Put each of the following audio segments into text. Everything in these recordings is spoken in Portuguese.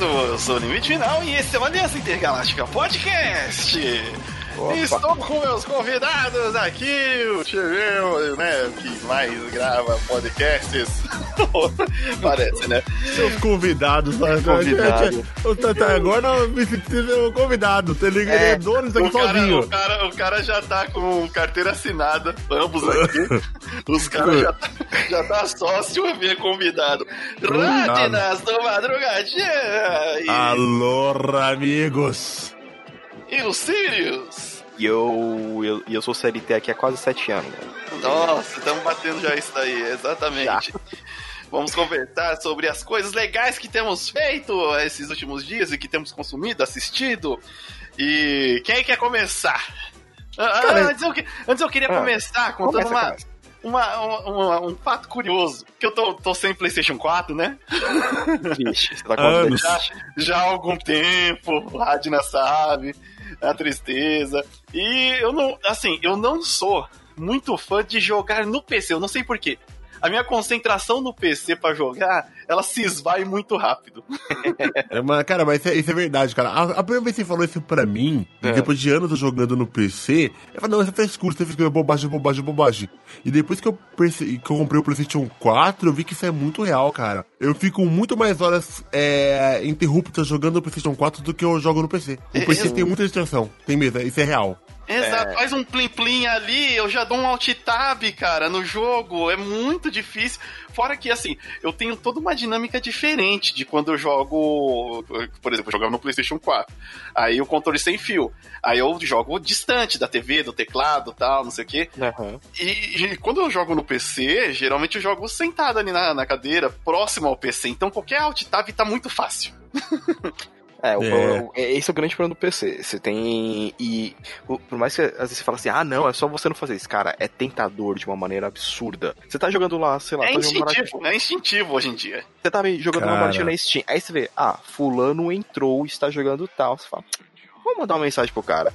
Eu Sou o Limite Final e esse é o Aliança Intergaláctica Podcast. Opa. Estou com meus convidados aqui, o Tcheveu, né, que mais grava podcasts. Parece, né? Seus convidados, né? Convidado. Tá, tá, Agora me sentindo convidado. Tá ligado? Ele é dono disso aqui O cara, sozinho. o, cara, o cara já tá com carteira assinada, ambos aqui. Os caras já, tá- já tá sócio e convidado. Radinas do Madrugadinha! E, Alô, amigos. E o Sirius! E eu, eu, e eu sou CLT aqui há quase sete anos. né? Nossa, estamos batendo já isso daí, exatamente. Vamos conversar sobre as coisas legais que temos feito esses últimos dias e que temos consumido, assistido. E quem quer começar? Ah, ah, Cara, antes, eu, antes eu queria ah, começar contando começa, uma, começa. uma, uma- um fato curioso. Que eu tô, tô sem PlayStation 4, né? Vixe, você tá com. Já, já há algum tempo, o Radina sabe, a tristeza. E eu não, assim, eu não sou muito fã de jogar no PC, eu não sei porquê. A minha concentração no PC pra jogar, ela se esvai muito rápido. É, mas, cara, mas isso é, isso é verdade, cara. A, a primeira vez que você falou isso pra mim, É. depois de anos jogando no PC, eu falei, não, isso é frescura, isso é frescura, bobagem, bobagem, bobagem. E depois que eu, perce- que eu comprei o PlayStation 4, eu vi que isso é muito real, cara. Eu fico muito mais horas é, interruptas jogando no PlayStation 4 do que eu jogo no PC. O É, PC eu- tem muita distração, tem mesmo, isso é real. Exato, faz um plim-plim ali, eu já dou um alt-tab, cara, no jogo. É muito difícil. Fora que, assim, eu tenho toda uma dinâmica diferente de quando eu jogo. Por exemplo, eu jogava no PlayStation 4. Aí o controle sem fio. Aí eu jogo distante da TV, do teclado tal, não sei o quê. Aham. E, e quando eu jogo no PC, geralmente eu jogo sentado ali na, na cadeira, próximo ao PC. Então qualquer alt-tab tá muito fácil. É, o É. problema- é, esse é o grande problema do PC. Você tem. E o- por mais que às vezes você fala assim, ah, não, é só você não fazer isso. Cara, é tentador de uma maneira absurda. Você tá jogando lá, sei lá, É tá instintivo, é instintivo hoje em dia. Você tá jogando uma Cara. baratinha na Steam. Aí você vê, ah, fulano entrou e está jogando tal. Você fala, vou mandar uma mensagem pro cara.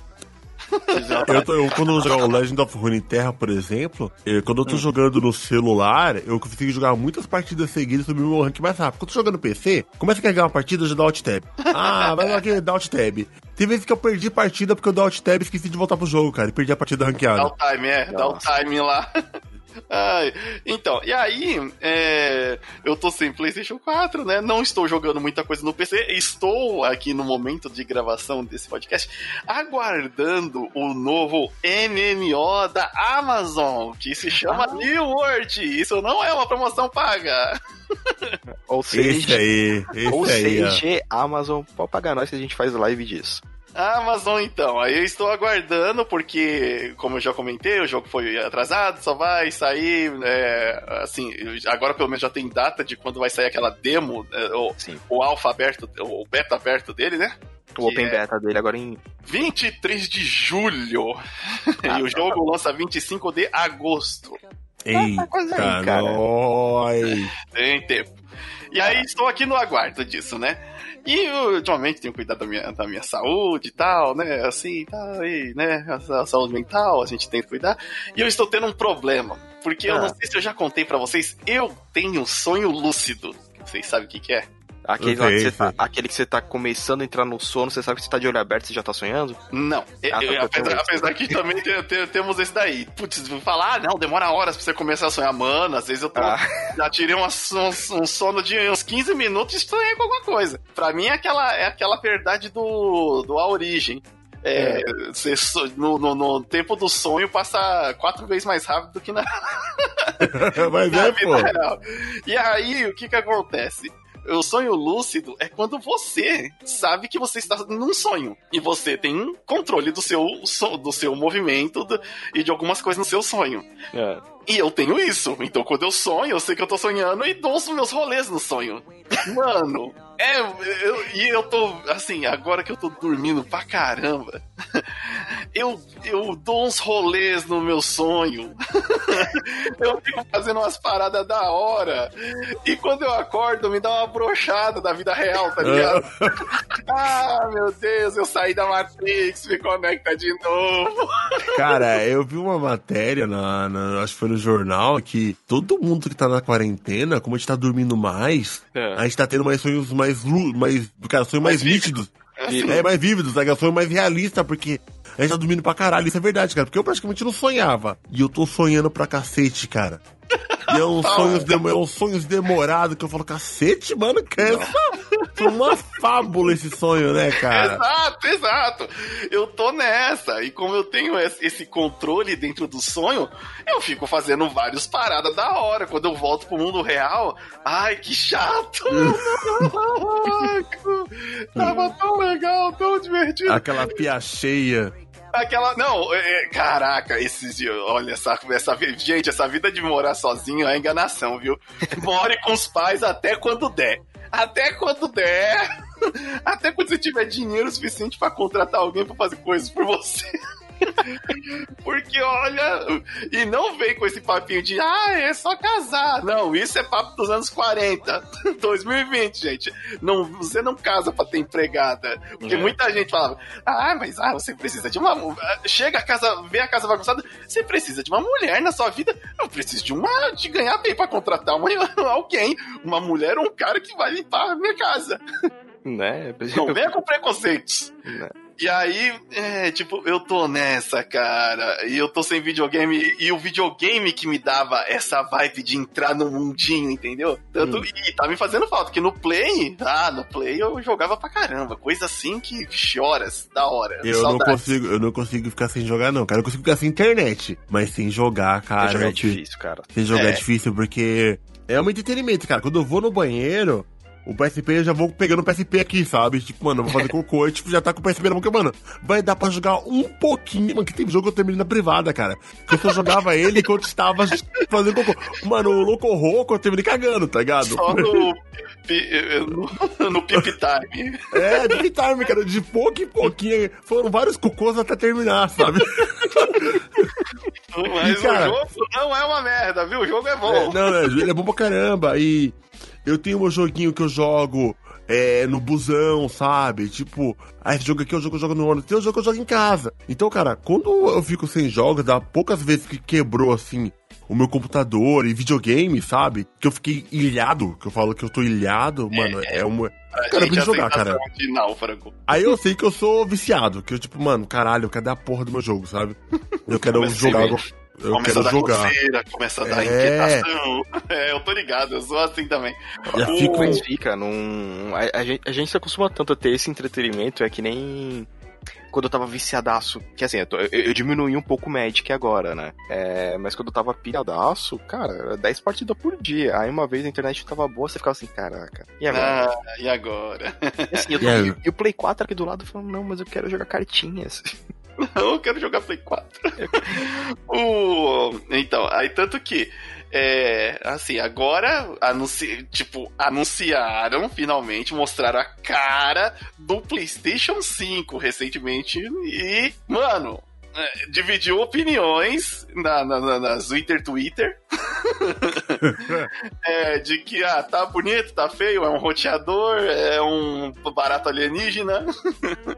Eu, tô- eu, quando eu jogar o Legend of Runeterra, por exemplo, eu- quando eu Hum. tô jogando no celular, eu consigo jogar muitas partidas seguidas e subir meu rank mais rápido. Quando eu tô jogando no PC, começa a carregar uma partida, eu já dá alt tab. Ah, vai lá aqui, dá alt tab. Tem vezes que eu perdi partida porque eu dei alt tab e esqueci de voltar pro jogo, cara, e perdi a partida Dá ranqueada. o time, é, dá o Nossa. time lá. Ai, então, e aí, é, eu tô sem PlayStation 4, né? Não estou jogando muita coisa no PC. Estou aqui no momento de gravação desse podcast aguardando o novo MMO da Amazon, que se chama Ah. New World. Isso não é uma promoção paga. Ou Esse seja, aí, ou ó. seja, Amazon pode pagar nós que a gente faz live disso. Amazon, então. Aí eu estou aguardando, porque, como eu já comentei, o jogo foi atrasado, só vai sair. é, assim, agora pelo menos já tem data de quando vai sair aquela demo, é, o, Sim. o alfa aberto, o beta aberto dele, né? O Open é- Beta dele agora em. 23 de julho. Ah, e o jogo lança 25 de agosto. Eita, quase aí, cara. nós. Tem tempo. E aí estou aqui no aguardo disso, né? E eu, ultimamente tenho cuidado da minha, da minha saúde e tal, né? Assim, tal, e, né? A, a saúde mental, a gente tem que cuidar. E eu estou tendo um problema. Porque eu Ah. não sei se eu já contei pra vocês, eu tenho um sonho lúcido. Vocês sabem o que, que é? Aquele, lá que você tá, aquele que você tá começando a entrar no sono, você sabe que você tá de olho aberto, você já tá sonhando? Não. Ah, eu- tá, apesar, tá. apesar que também te- te- temos esse daí. Putz, vou falar, ah, não, demora horas pra você começar a sonhar. Mano, às vezes eu tô, Ah. já tirei uma- um, um sono de uns 15 minutos e sonhei com alguma coisa. Pra mim é aquela, é aquela verdade do, do A Origem. É, você so- no, no- no tempo do sonho passa quatro vezes mais rápido do que na, Mas na é, vida pô. real. E aí, o que que acontece? O sonho lúcido é quando você sabe que você está num sonho e você tem controle do seu, do seu movimento do- e de algumas coisas no seu sonho. É. E eu tenho isso. Então, quando eu sonho, eu sei que eu tô sonhando e dou os meus rolês no sonho. Mano, é. Eu, e eu tô, assim, agora que eu tô dormindo pra caramba, eu, eu dou uns rolês no meu sonho. eu fico fazendo umas paradas da hora. E quando eu acordo, me dá uma brochada da vida real, tá ligado? ah, meu Deus, eu saí da Matrix, me conecta de novo. Cara, eu vi uma matéria, na, na, acho que foi no jornal, que todo mundo que tá na quarentena, como a gente tá dormindo mais, é. a gente tá tendo mais sonhos mais, mais cara, sonhos mais, mais nítidos. É, mais vívidos, né? sonhos mais realistas, porque a gente tá dormindo pra caralho, isso é verdade, cara. Porque eu praticamente não sonhava. E eu tô sonhando pra cacete, cara. E é uns sonhos, de, é uns sonhos demorados que eu falo, cacete, mano, que é essa? uma fábula esse sonho, né, cara? Exato, exato. Eu tô nessa. E como eu tenho esse controle dentro do sonho, eu fico fazendo várias paradas da hora. Quando eu volto pro mundo real, ai, que chato! Tava tão legal, tão divertido. Aquela pia cheia. Aquela. Não, é, é, caraca, esses. Olha, essa, essa. Gente, essa vida de morar sozinho é enganação, viu? More com os pais até quando der. Até quando der. Até quando você tiver dinheiro suficiente para contratar alguém para fazer coisas por você. Porque olha, e não vem com esse papinho de ah, é só casar. Não, isso é papo dos anos 40, 2020, gente. Não, você não casa pra ter empregada. Porque é. muita gente falava, ah, mas ah, você precisa de uma. Chega a casa, vê a casa bagunçada, você precisa de uma mulher na sua vida. Eu preciso de uma. de ganhar bem pra contratar uma, alguém, uma mulher ou um cara que vai limpar a minha casa. Né? Não venha com preconceitos. Né? E aí, é, tipo, eu tô nessa, cara. E eu tô sem videogame. E o videogame que me dava essa vibe de entrar no mundinho, entendeu? Tanto, hum. E tá me fazendo falta. Que no Play, ah, no Play eu jogava pra caramba. Coisa assim que, vixi, horas, da hora. Eu não, consigo, eu não consigo ficar sem jogar, não, cara. Eu consigo ficar sem internet. Mas sem jogar, cara. Sem jogar é difícil, cara. Sem jogar é, é difícil, porque é um entretenimento, cara. Quando eu vou no banheiro, o PSP eu já vou pegando o PSP aqui, sabe? Tipo, mano, eu vou fazer cocô e tipo, já tá com o PSP na mão, porque, mano, vai dar pra jogar um pouquinho. Mano, que tem jogo que eu terminei na privada, cara. Que eu só jogava ele enquanto estava fazendo cocô. Mano, o Louco Roco eu terminei cagando, tá ligado? Só no, no, no Pip Time. É, Pip Time, cara, de pouco em pouquinho. Foram vários cocôs até terminar, sabe? Mas e, cara, o jogo não é uma merda, viu? O jogo é bom. É, não, ele é bom pra caramba. E eu tenho um joguinho que eu jogo é, no busão, sabe? Tipo, ah, esse jogo aqui é o jogo que eu jogo no ônibus, tem um jogo que eu jogo em casa. Então, cara, quando eu fico sem jogos, dá poucas vezes que quebrou, assim, o meu computador e videogame, sabe? Que eu fiquei ilhado, que eu falo que eu tô ilhado, é, mano, é, é uma... Cara, eu preciso jogar, cara. Aí eu sei que eu sou viciado, que eu, tipo, mano, caralho, eu quero dar a porra do meu jogo, sabe? Eu quero jogar... Eu começa quero a dar jogar. Coceira, começa a dar é. inquietação. É, eu tô ligado, eu sou assim também. Já o... fica, fica num. A, a, gente, a gente se acostuma tanto a ter esse entretenimento, é que nem quando eu tava viciadaço, que assim, eu, tô, eu, eu diminuí um pouco o Magic agora, né? É, mas quando eu tava pilhadaço, cara, 10 partidas por dia. Aí uma vez a internet tava boa, você ficava assim, caraca, e agora? Ah, e agora? E, assim, eu, tô, e, e o Play 4 aqui do lado falando, não, mas eu quero jogar cartinhas. Não, eu quero jogar Play 4. o, então, aí tanto que. É, assim, agora anunci, tipo, anunciaram finalmente, mostraram a cara do PlayStation 5 recentemente e, mano, dividiu opiniões na, na, na, nas Twitter Twitter é, de que ah, tá bonito, tá feio, é um roteador, é um barato alienígena.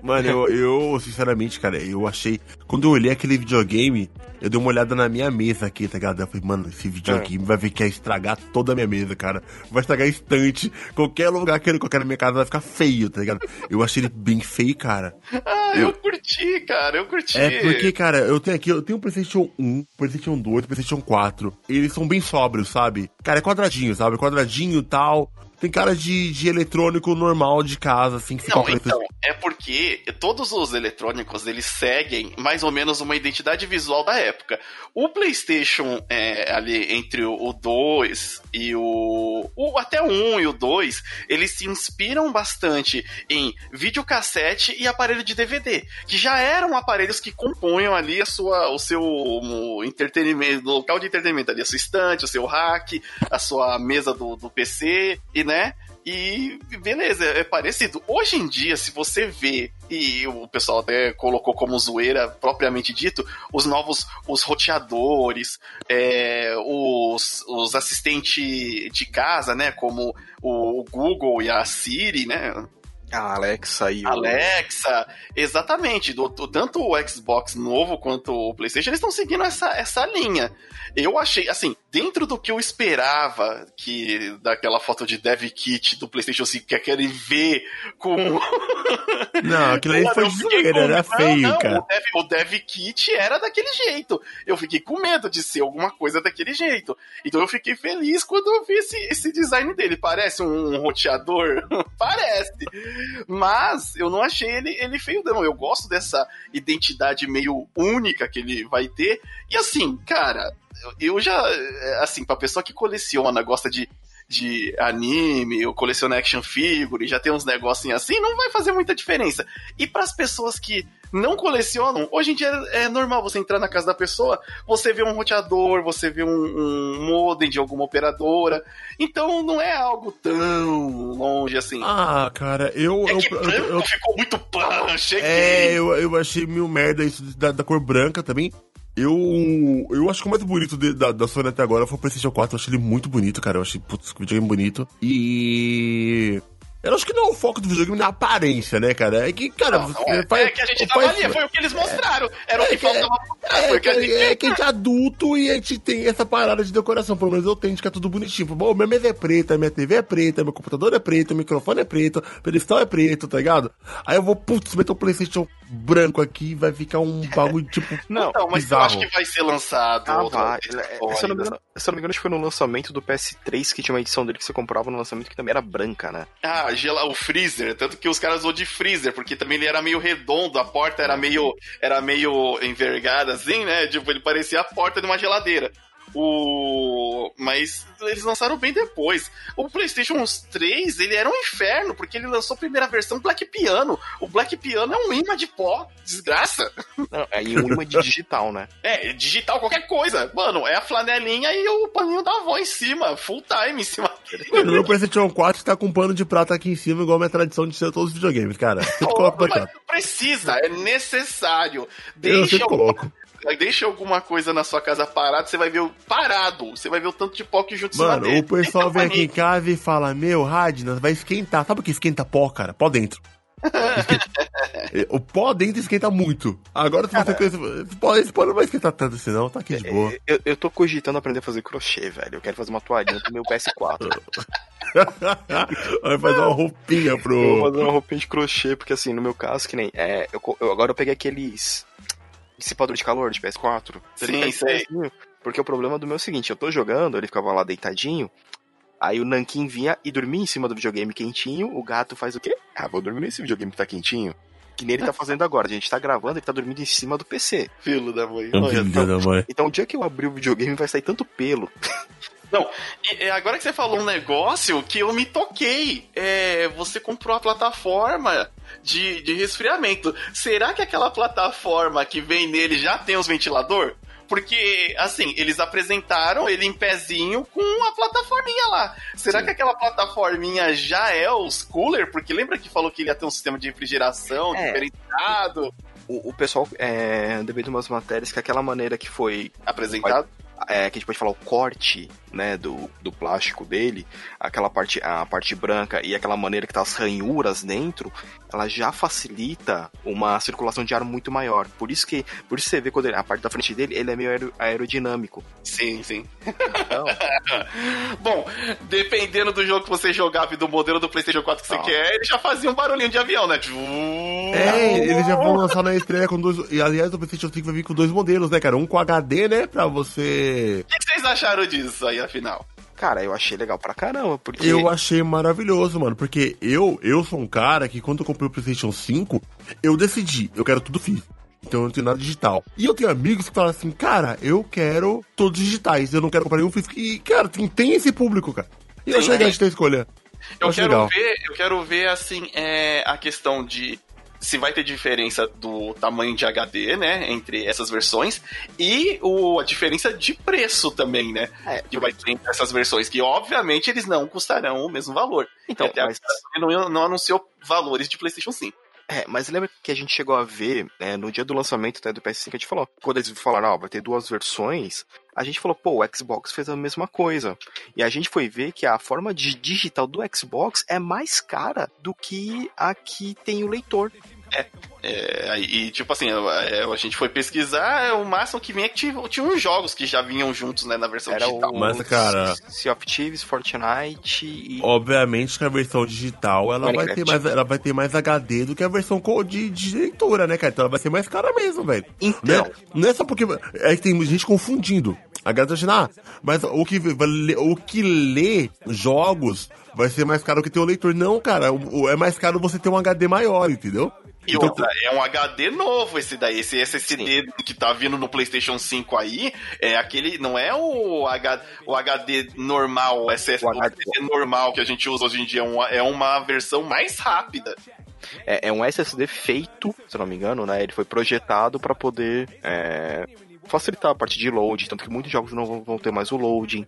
Mano, eu, eu, sinceramente, cara, eu achei. Quando eu olhei aquele videogame, eu dei uma olhada na minha mesa aqui, tá ligado? Eu falei, mano, esse videogame é. vai ver que ia estragar toda a minha mesa, cara. Vai estragar estante. Qualquer lugar que eu colocar na minha casa vai ficar feio, tá ligado? Eu achei ele bem feio, cara. Ah, eu, eu curti, cara, eu curti. É porque, cara, eu tenho aqui, eu tenho um PlayStation 1, PlayStation 2, PlayStation 4. Eles são bem sóbrios, sabe? Cara, é quadradinho, sabe? Quadradinho e tal. Tem cara de, de eletrônico normal de casa, assim, que fica Não, então, é porque todos os eletrônicos, eles seguem mais ou menos uma identidade visual da época. O PlayStation, é, ali, entre o 2 e o, o... Até o 1 e o 2, eles se inspiram bastante em videocassete e aparelho de DVD, que já eram aparelhos que compunham ali a sua, o seu um, entretenimento, local de entretenimento ali, a sua estante, o seu rack, a sua mesa do, do PC, e né? E beleza, é parecido. Hoje em dia, se você vê e o pessoal até colocou como zoeira, propriamente dito, os novos, os roteadores, é, os, os assistentes de casa, né, como o Google e a Siri, né, a Alexa e o... Alexa, exatamente. Do, do, tanto o Xbox novo quanto o PlayStation, eles estão seguindo essa, essa linha. Eu achei, assim, dentro do que eu esperava que daquela foto de Dev Kit do PlayStation 5 que querem ver com. Não, aquilo aí foi zoeira, era feio, não, cara. O Dev, o Dev Kit era daquele jeito. Eu fiquei com medo de ser alguma coisa daquele jeito. Então eu fiquei feliz quando eu vi esse, esse design dele. Parece um roteador? Parece. Mas eu não achei ele, ele feio, não. Eu gosto dessa identidade meio única que ele vai ter. E assim, cara, eu já, assim, pra pessoa que coleciona, gosta de, de anime, ou coleciona action figure, já tem uns negocinhos assim, não vai fazer muita diferença. E para as pessoas que não colecionam, hoje em dia é normal você entrar na casa da pessoa, você vê um roteador, você vê um, um modem de alguma operadora. Então não é algo tão longe assim. Ah, cara, eu. É eu, que eu, branco eu, ficou muito pan, cheguei. É, eu, eu achei meio merda isso da, da cor branca também. Eu, eu acho que o mais bonito de, da, da Sony até agora foi o PlayStation 4. Eu achei ele muito bonito, cara. Eu achei, putz, videogame bonito. E. Eu acho que não é o foco do videogame na aparência, né, cara? É que, cara, Não, não é, é que a gente tava ali, foi o que eles mostraram. Era o que faltava mostrar. É, foi o que a que- gente é que a gente é adulto e a gente tem essa parada de decoração. Pelo menos eu tenho, de que é tudo bonitinho. Bom, minha mesa é preta, minha TV é preta, meu computador é preto, meu microfone é preto, pedestal é preto, tá ligado? Aí eu vou, putz, meter um Playstation branco aqui vai ficar um bagulho, tipo, Não, Não, mas bizarro. eu acho que vai ser lançado. Ah, vai. É, se, eu não me engano, se eu não me engano, acho que foi no lançamento do PS3 que tinha uma edição dele que você comprava no lançamento que também era branca, né? Ah, o freezer, tanto que os caras usou de freezer, porque também ele era meio redondo, a porta era meio, era meio envergada assim, né? Tipo, ele parecia a porta de uma geladeira. O... Mas eles lançaram bem depois. O PlayStation 3, ele era um inferno, porque ele lançou a primeira versão Black Piano. O Black Piano é um imã de pó, desgraça. Não, aí um imã de digital, né? É, digital qualquer coisa. Mano, é a flanelinha e o paninho da avó em cima, full time em cima. Mano, meu PlayStation 4 tá com um pano de prata aqui em cima, igual a minha tradição de ser todos os videogames, cara. Sempre coloco pra Mas cá. não precisa, é necessário. Eu Deixa sempre alguma, coloco. Deixa alguma coisa na sua casa parada, você vai ver o parado. Você vai ver o tanto de pó que junto Mano, o pessoal é vem aqui em casa e fala: Meu, Radna, vai esquentar. Sabe o que esquenta pó, cara? Pó dentro. Esquenta- o pó dentro esquenta muito. Agora, se você conhece. Esse pó, esse pó não vai esquentar tanto assim, não. Tá aqui de boa. Eu, eu tô cogitando aprender a fazer crochê, velho. Eu quero fazer uma toalhinha pro meu PS4. vai fazer uma roupinha Eu vou pro. fazer uma roupinha de crochê, porque assim, no meu caso, que nem. É, eu, eu- agora eu peguei aqueles dissipador de calor de PS4. Sim, sei. Porque o problema do meu é o seguinte, eu tô jogando, ele ficava lá deitadinho, aí o Nankin vinha e dormia em cima do videogame quentinho, o gato faz o quê? Ah, vou dormir nesse videogame que tá quentinho. Que nem ele tá fazendo agora, a gente tá gravando, ele tá dormindo em cima do PC. Filho da mãe. Olha, Filha da mãe. Então o dia que eu abrir o videogame vai sair tanto pelo. E agora que você falou um negócio que eu me toquei. É, você comprou a plataforma de, de resfriamento. Será que aquela plataforma que vem nele já tem os ventilador? Porque, assim, eles apresentaram ele em pezinho com a plataforminha lá. Será Sim. que aquela plataforminha já é os cooler? Porque lembra que falou que ele ia ter um sistema de refrigeração É. diferenciado, O, o pessoal é, debate umas matérias que aquela maneira que foi apresentado? É, que a gente pode falar o corte, né, do, do plástico dele, aquela parte, a parte branca e aquela maneira que tá as ranhuras dentro, ela já facilita uma circulação de ar muito maior. Por isso que, por isso você vê quando ele- a parte da frente dele, ele é meio aero- aerodinâmico. Sim, sim. Então, Bom, dependendo do jogo que você jogava e do modelo do PlayStation 4 que você Ah. quer, ele já fazia um barulhinho de avião, né? É, eles já vão lançar na estreia com dois. E aliás, o PlayStation 5 vai vir com dois modelos, né, cara? Um com HD, né? Pra você. O que vocês acharam disso aí, afinal? cara, eu achei legal pra caramba, porque Eu achei maravilhoso, mano. Porque eu, eu sou um cara que quando eu comprei o PlayStation 5, eu decidi, eu quero tudo físico. Então eu não tenho nada digital. E eu tenho amigos que falam assim, cara, eu quero todos digitais, eu não quero comprar nenhum físico. E, cara, tem, tem esse público, cara. E eu achei legal é. de ter escolha. Eu acho quero legal. ver, eu quero ver assim, é, a questão de se vai ter diferença do tamanho de HD, né, entre essas versões e o, a diferença de preço também, né, É, que vai ter entre essas versões, que obviamente eles não custarão o mesmo valor. Então, Até mas- ele não, não anunciou valores de PlayStation 5. É, mas lembra que a gente chegou a ver, né, no dia do lançamento até do PS5, a gente falou, quando eles falaram, ó, vai ter duas versões, a gente falou, pô, o Xbox fez a mesma coisa. E a gente foi ver que a forma de digital do Xbox é mais cara do que a que tem o leitor. É. É, e tipo assim, a, a gente foi pesquisar, o máximo que vinha é que tinha, tinha uns jogos que já vinham juntos, né, na versão Era digital. o Mas, cara- Sea of Thieves, Fortnite e... Obviamente que a versão digital ela vai, ter mais, ela vai ter mais HD do que a versão de, de leitura, né, cara? Então ela vai ser mais cara mesmo, velho. Então, Né? Não é só porque. É que tem gente confundindo. A galera tá achando, ah, mas o que, o que lê jogos vai ser mais caro que ter o leitor. Não, cara, é mais caro você ter um HD maior, entendeu? E Então, outra, é um HD novo esse daí. Esse SSD que tá vindo no PlayStation 5 aí, é aquele. Não é o, H, o HD normal, o. SSD normal que a gente usa hoje em dia. É uma, é uma versão mais rápida. é, é um SSD feito, se não me engano, né? Ele foi projetado para poder é, facilitar a parte de load, tanto que muitos jogos não vão, ter mais o loading.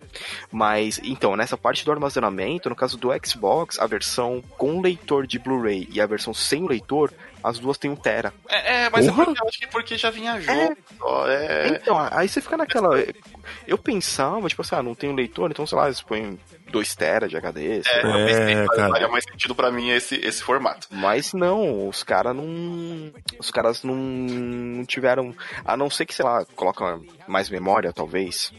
Mas, então, nessa parte do armazenamento, no caso do Xbox, a versão com leitor de Blu-ray e a versão sem leitor, as duas têm um tera. É, é, mas é porque, eu acho que porque já vinha jogo. só, é... Então, aí você fica naquela. Eu pensava, tipo assim, ah, não tem leitor, então sei lá, eles põem 2 tera de HD. É, eu pensei, É, cara. faria mais sentido pra mim esse, esse formato. Mas não, os caras não. Os caras não tiveram. A não ser que, sei lá, coloca mais memória, talvez.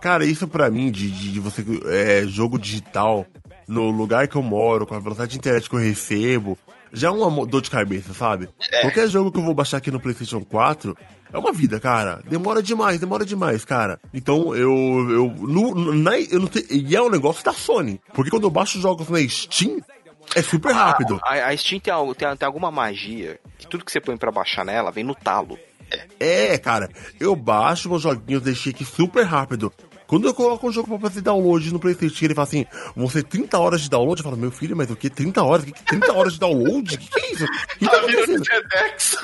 Cara, isso pra mim, de, de, de você. É, jogo digital, no lugar que eu moro, com a velocidade de internet que eu recebo, já é uma dor de cabeça, sabe? Qualquer jogo que eu vou baixar aqui no PlayStation 4 é uma vida, cara. Demora demais, demora demais, cara. Então eu. eu, no, na, eu não sei, e é um negócio da Sony. Porque quando eu baixo jogos na Steam, é super rápido. A, a Steam tem, algo- tem, tem alguma magia que tudo que você põe pra baixar nela vem no talo. É, cara, eu baixo meus joguinhos, deixei aqui super rápido. Quando eu coloco um jogo pra fazer download no Playstation, ele fala assim, vão ser 30 horas de download. Eu falo, meu filho, mas o que? 30 horas? O que, que 30 horas de download? O que, que é isso? Que tá Tá virando? TEDx.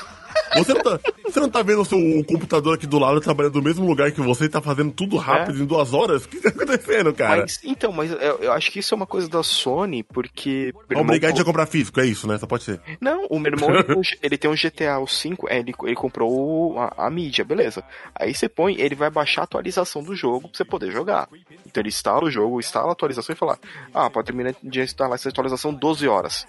Você não, tá, você não tá vendo o seu computador aqui do lado trabalhando no mesmo lugar que você e tá fazendo tudo rápido em duas horas? O que tá acontecendo, cara? Mas, então, mas eu, eu acho que isso é uma coisa da Sony, porque. irmão- Obrigado a comprar físico, é isso, né? Só pode ser. Não, o meu irmão, ele, tem um GTA o 5, é, ele, ele comprou a, a mídia, beleza. Aí você põe, ele vai baixar a atualização do jogo pra você poder jogar. Então ele instala o jogo, instala a atualização e fala, ah, pode terminar de instalar essa atualização 12 horas.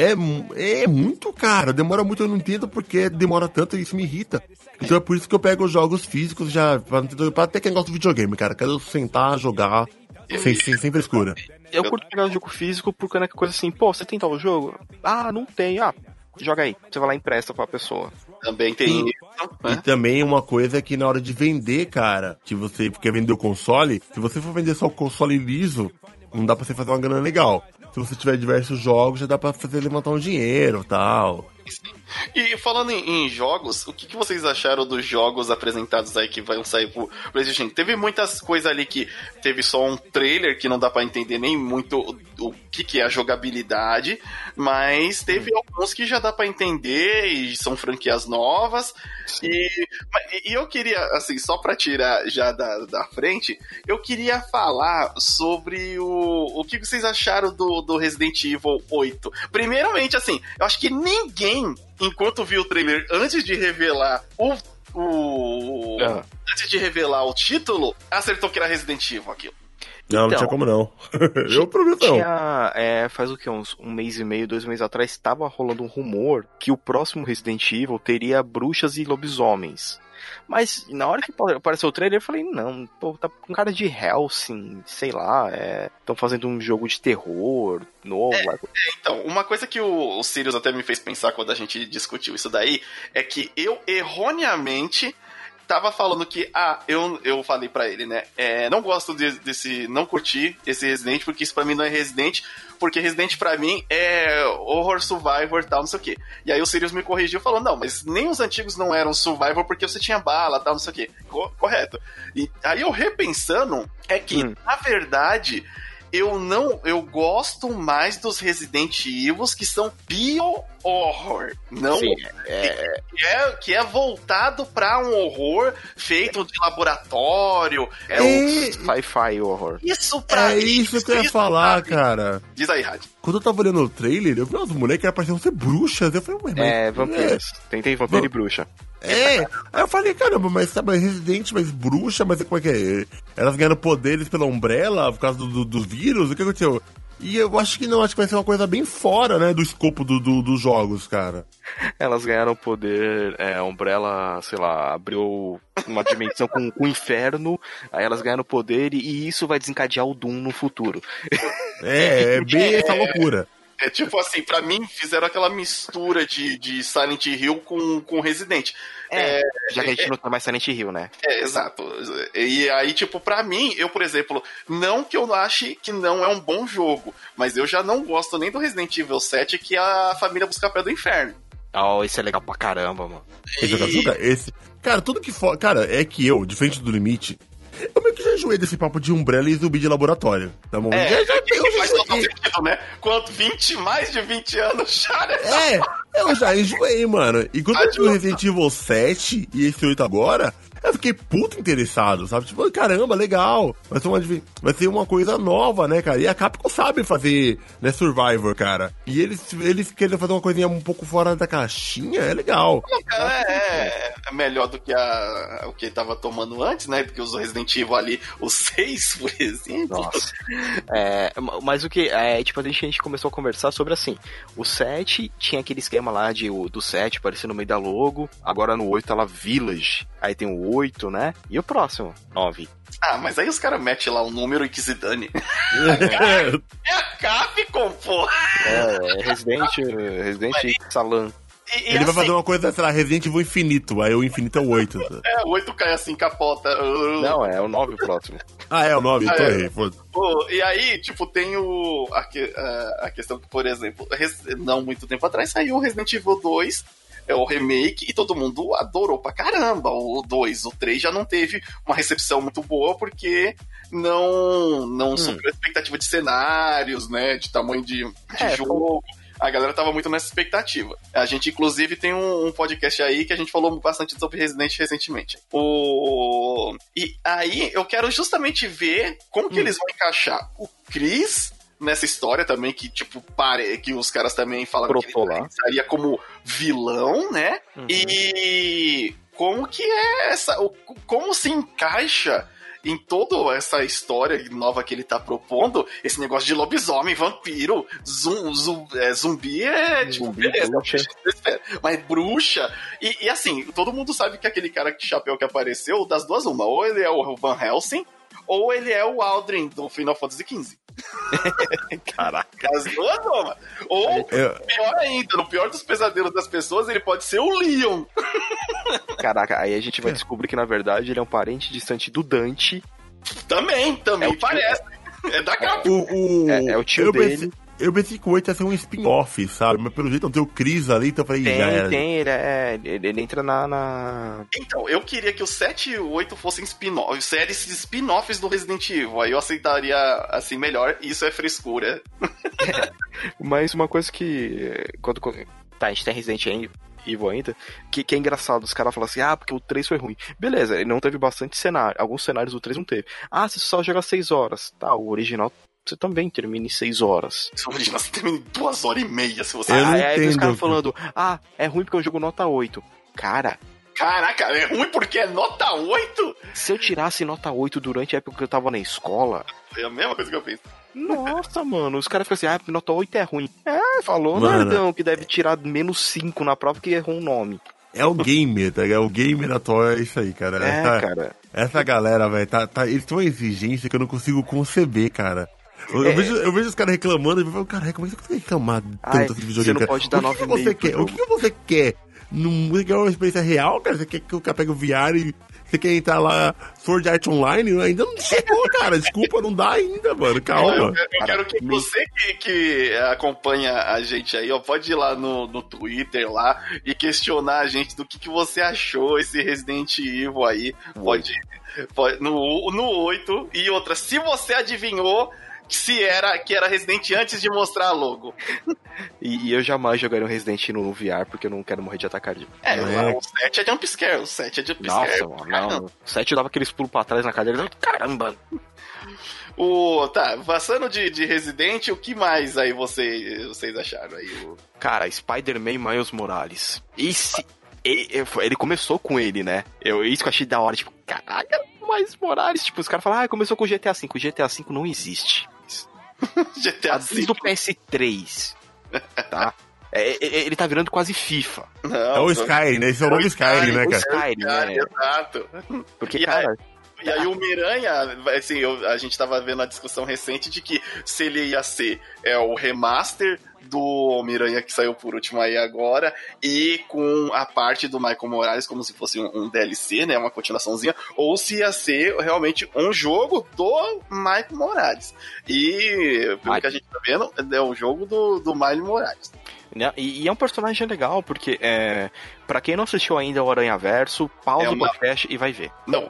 É, é muito caro, demora muito, eu não entendo porque demora tanto e isso me irrita. Então é por isso que eu pego os jogos físicos já, pra, pra até quem gosta de videogame, cara. Quero sentar, jogar, sem, sem, sem frescura. Eu curto pegar o jogo físico porque é coisa assim, pô, você tem tal jogo? Ah, não tem, ah, joga aí. Você vai lá e empresta pra pessoa. Também tem E- isso. E né? também uma coisa que na hora de vender, cara, que você quer vender o console, se você for vender só o console liso, não dá pra você fazer uma grana legal. Se você tiver diversos jogos, já dá pra fazer levantar um dinheiro e tal. E falando em, em jogos, o que, que vocês acharam dos jogos apresentados aí que vão sair pro PlayStation? Teve muitas coisas ali que teve só um trailer que não dá pra entender nem muito o, o que, que é a jogabilidade, mas teve alguns que já dá pra entender e são franquias novas. E, e eu queria, assim, só pra tirar já da, da frente, eu queria falar sobre o, o que vocês acharam do, do Resident Evil 8. Primeiramente, assim, eu acho que ninguém, enquanto viu o trailer, antes de revelar o. o Ah. Antes de revelar o título, acertou que era Resident Evil aquilo. Não, não Então. tinha como não. eu prometo não. Tinha, é, faz o que, uns um mês e meio, dois meses atrás, estava rolando um rumor que o próximo Resident Evil teria bruxas e lobisomens. Mas na hora que apareceu o trailer, eu falei, não, pô, tá com cara de Helsing, sei lá, estão fazendo um jogo de terror novo. lá. Então, uma coisa que o, o Sirius até me fez pensar quando a gente discutiu isso daí é que eu erroneamente tava falando que, ah, eu, eu falei pra ele, né? É, não gosto de- desse. Não curti esse Resident, porque isso pra mim não é Resident, porque Resident pra mim é horror survivor e tal, não sei o quê. E aí o Sirius me corrigiu falando, não, mas nem os antigos não eram survivor porque você tinha bala tal, não sei o quê. Co- correto. E aí eu repensando, é que, Hum. na verdade eu não. Eu gosto mais dos Resident Evil que são bio horror. Não Sim, é, que é, que é voltado pra um horror feito de laboratório. É um, É, sci-fi horror. isso pra é mim, isso que eu ia falar, mim. cara. Diz aí, Rádio. Quando eu tava olhando o trailer, eu vi umas moleques que pareciam ser bruxas. Eu falei, ué, mas. É, vampiros. Tentei vampiro e bruxa. É, aí eu falei, caramba, mas sabe, Resident, mas bruxa, mas como é que é? Elas ganharam poderes pela Umbrella por causa do, do, do vírus? O que aconteceu? E eu acho que não, acho que vai ser uma coisa bem fora, né, do escopo do, do- dos jogos, cara. Elas ganharam poder, é, a Umbrella, sei lá, abriu uma dimensão com, o inferno, aí elas ganharam poder e, e isso vai desencadear o Doom no futuro. É, é bem essa loucura. É tipo assim, pra mim fizeram aquela mistura de, de Silent Hill com, com Resident. É, já que a gente não tá mais Silent Hill, né? É, exato. E aí, tipo, pra mim, eu, por exemplo, não que eu ache que não é um bom jogo, mas eu já não gosto nem do Resident Evil 7, que é a família busca pé do inferno. Oh, isso é legal pra caramba, mano. Esse, Kazuka, esse. Cara, tudo que for. Cara, é que eu, de frente do limite, eu meio que já enjoei desse papo de Umbrella e zumbi de laboratório. Tá bom? É, já, já, eu já faz enjoei. sentido, né? Quanto 20, mais de 20 anos já, né? É, eu já enjoei, mano. E quando eu vi o Adianta. Resident Evil 7 e esse 8 agora, eu fiquei puto interessado, sabe? Tipo, caramba, legal. Vai ser uma, vai ser uma coisa nova, né, cara? E a Capcom sabe fazer, né, Survivor, cara. E eles, eles querendo fazer uma coisinha um pouco fora da caixinha, é legal. É, é melhor do que a, o que ele tava tomando antes, né? Porque os Resident Evil ali, os 6, por exemplo. Nossa. É, ma- mas o que? É, tipo, a gente, a gente começou a conversar sobre assim. O 7 tinha aquele esquema lá de, o- do 7 aparecendo no meio da logo. Agora no 8 tá lá Village. Aí tem o 8, né? E o próximo? 9. Ah, mas aí os caras metem lá um número e que se dane. É a Capcom, pô! É, Resident, Resident Salan. E, e Ele vai assim, fazer uma coisa, sei lá, Resident Evil Infinito, aí o Infinito é o 8. É, o 8 cai assim, capota. Não, é o 9 o próximo. Ah, é o 9, então Ah, é. errei, foda-se. Pô, e aí, tipo, tem o. A, a- a questão que, por exemplo, res- não muito tempo atrás saiu o Resident Evil 2, é o remake, e todo mundo adorou pra caramba. O 2, o 3 já não teve uma recepção muito boa porque não, não supriu a expectativa de cenários, né? De tamanho de, de É, jogo. A galera tava muito nessa expectativa. A gente, inclusive, tem um, um podcast aí que a gente falou bastante sobre Resident recentemente. O... E aí, eu quero justamente ver como que eles vão encaixar o Chris nessa história também, que, tipo, pare... que os caras também falaram que ele estaria como vilão, né? Uhum. E como que é essa. Como se encaixa em toda essa história nova que ele tá propondo, esse negócio de lobisomem, vampiro, zum, zum- é, zumbi é tipo, Zumbi, beleza, bruxa. mas bruxa. E, e, assim, todo mundo sabe que aquele cara que chapéu que apareceu, das duas, uma, ou ele é o Van Helsing, ou ele é o Aldrin do Final Fantasy XV. Caraca. Das duas, uma. Ou, Eu- pior ainda, no pior dos pesadelos das pessoas, ele pode ser o Leon. Caraca, aí a gente vai descobrir que na verdade ele é um parente distante do Dante. Também, também É o tio- parece. É da. O, o, É- é o tio eu dele. Pensei, eu pensei que o 8 ia ser um spin-off, sabe? Mas pelo jeito não tem o Chris ali, então eu falei, Tem, já era. tem, ele, é, ele, ele entra na, na. Então, eu queria que o 7 e o 8 fossem spin-off, séries de spin-offs do Resident Evil. Aí eu aceitaria assim melhor. Isso é frescura. Mas uma coisa que. Quando, quando- tá, a gente tem Resident Evil ainda, que, que é engraçado, os caras falam assim, ah, porque o 3 foi ruim. Beleza, ele não teve bastante cenário, alguns cenários do 3 não teve. Ah, você só joga 6 horas. Tá, o original você também termina em 6 horas. Isso original você termina em duas horas e meia, se você. Eu não aí, aí os caras falando, ah, é ruim porque eu jogo nota 8. Cara, Caraca, é ruim porque é nota 8? se eu tirasse nota 8 durante a época que eu tava na escola, É a mesma coisa que eu penso. nossa, mano, os caras ficam assim, ah, nota 8 é ruim. É, falou, Mano. nerdão, que deve tirar menos 5 na prova que errou um nome. É o gamer, tá? ligado? É o gamer atual, é isso aí, cara. É, essa, cara. essa galera, velho, tá, tá, eles têm uma exigência que eu não consigo conceber, cara. Eu, eu É. vejo, eu vejo os caras reclamando e eu falo, cara, como é que você consegue reclamar Ai, tanto assim de você videogame, não cara? pode dar o que, que 9,5 você quer? O que, que você quer? Não você quer uma experiência real, cara? Você quer que o cara pegue o VR e você quer entrar lá Sword Art Online? Ainda não chegou, cara. Desculpa, não dá ainda, mano. Eu, Calma. eu Cara, quero que você que, que acompanha a gente aí, ó, pode ir lá no, no Twitter lá e questionar a gente do que, que você achou esse Resident Evil aí. Pode, pode no, no 8. E outra, se você adivinhou, se era que era Resident antes de mostrar a logo. E, e eu jamais jogaria um Resident no VR porque eu não quero morrer de cardíaco. É, É. o 7 é jumpscare, o 7 é jumpscare. Nossa, mano, não. O 7 dava aqueles pulos pra trás na cadeira. Caramba! O, tá, passando de, de Resident, o que mais aí você, vocês acharam aí? O... Cara, Spider-Man Miles Morales. Esse. Ele, ele começou com ele, né? Eu, isso que eu achei da hora, tipo, caraca, Miles Morales. Tipo, os caras falam, ah, começou com o GTA V. O GTA V não existe. GTA V. o PS3. Tá? É, é, ele tá virando quase FIFA. Não, É o Skyrim, né? Esse é o novo Skyrim, né, O cara? Skyrim, Cara, né? exato. Porque, E aí- cara, E aí o Miranha, assim, eu- a gente tava vendo a discussão recente de que se ele ia ser é, o remaster do Miranha que saiu por último aí agora, e com a parte do Michael Morales como se fosse um, um DLC, né, uma continuaçãozinha, ou se ia ser realmente um jogo do Michael Morales. E, pelo Ai. que a gente tá vendo, é o jogo do, do Miles Morales. Né? E, e é um personagem legal, porque é, para quem não assistiu ainda o Aranha Verso, pausa É o uma- podcast e vai ver. Não,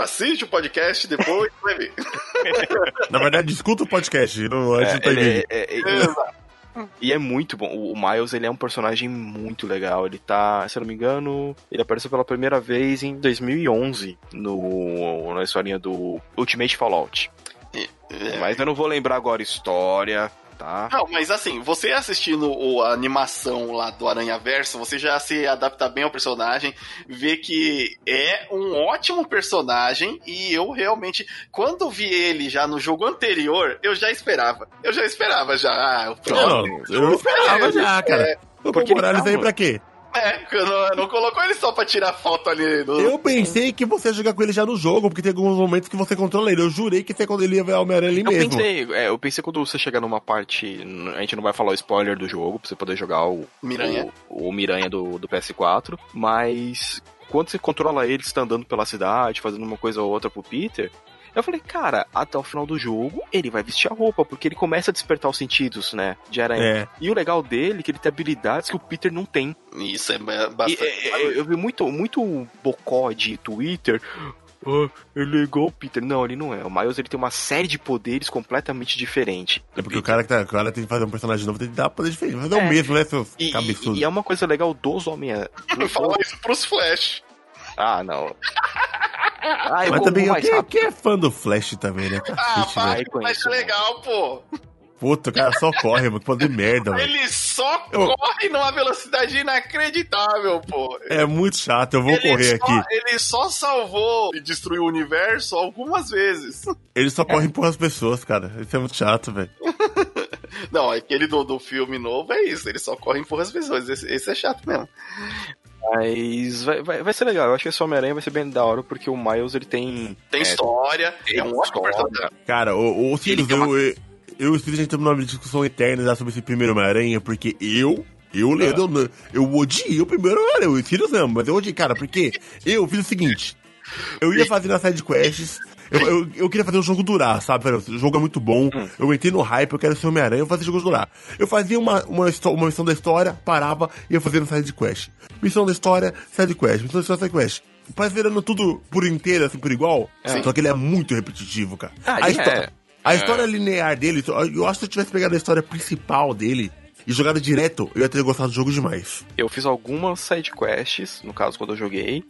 assiste o podcast depois vai ver. Na verdade, escuta o podcast não, É, do ele é- é- é- e é muito bom. O Miles, ele é um personagem muito legal. Ele tá, se eu não me engano, ele apareceu pela primeira vez em 2011 no, na historinha do Ultimate Fallout. É. Mas eu não vou lembrar agora a história, tá? Não, mas assim, você assistindo o- a animação lá do Aranha Verso, você já se adapta bem ao personagem, vê que é um ótimo personagem e eu realmente, quando vi ele já no jogo anterior, eu já esperava. Eu já esperava já. Ah, o Não, próximo. eu esperava já, cara. O porque Morales aí pra quê? É, não, não colocou ele só pra tirar foto ali do. Eu pensei que você ia jogar com ele já no jogo, porque tem alguns momentos que você controla ele. Eu jurei que você quando ele ia ver o Homem-Aranha ali Eu mesmo. pensei, é, eu pensei quando você chegar numa parte. A gente não vai falar o spoiler do jogo, pra você poder jogar o Miranha. O, o Miranha do, do PS4, mas quando você controla ele, você tá andando pela cidade, fazendo uma coisa ou outra pro Peter. Eu falei, cara, até o final do jogo ele vai vestir a roupa, porque ele começa a despertar os sentidos, né? De aranha. É. E o legal dele é que ele tem habilidades que o Peter não tem. Isso é ba- E, bastante. é, é, eu vi muito, muito bocó de Twitter. Ah, ele é igual o Peter. Não, ele não é. O Miles ele tem uma série de poderes completamente diferente. É porque o cara, que tá, o cara tem que fazer um personagem novo, tem que dar poder diferente. Fazer É. o mesmo, né, seus E, cabeçudos? e, e é uma coisa legal dos homens. Falar isso pros Flash. Ah, não. Ah, Mas também, mais quem, rápido. quem é fã do Flash também, né? Ah, conheço, Flash é legal, pô. Puta, o cara só corre, mano. Que de merda, velho. Ele só Eu- corre numa velocidade inacreditável, pô. É muito chato, eu vou ele correr só, aqui. Ele só salvou e destruiu o universo algumas vezes. Ele só corre por as pessoas, cara. Isso é muito chato, velho. Não, aquele do, do filme novo é isso. Ele só corre por as pessoas. Esse, esse é chato mesmo. Mas vai, vai, vai ser legal. Eu acho que esse Homem-Aranha vai ser bem da hora, porque o Miles ele tem. Tem é, história, tem é um ótimo personagem. Cara, o, o Sirius, tem uma- eu, eu, eu e o Sirius, a gente teve uma discussão eterna já sobre esse primeiro Homem-Aranha, porque eu, eu, Leandro, eu, eu odiei o primeiro Homem-Aranha, o Sirius não, mas eu odiei, cara, porque eu fiz o seguinte, eu ia fazer na side quests, eu, eu, eu queria fazer o jogo durar, sabe? Pera, O jogo é muito bom, eu entrei no hype, eu quero ser Homem-Aranha, eu fazia o jogo durar. Eu fazia uma, uma, uma missão da história, parava e ia fazendo side quest. Missão da história, side quest, missão da história, side quest. Vai virando tudo por inteiro, assim, por igual. Só que ele é muito repetitivo, cara. Ah, a, é. a história linear dele, eu acho que se eu tivesse pegado a história principal dele e jogado direto, eu ia ter gostado do jogo demais. Eu fiz algumas side quests, no caso quando eu joguei,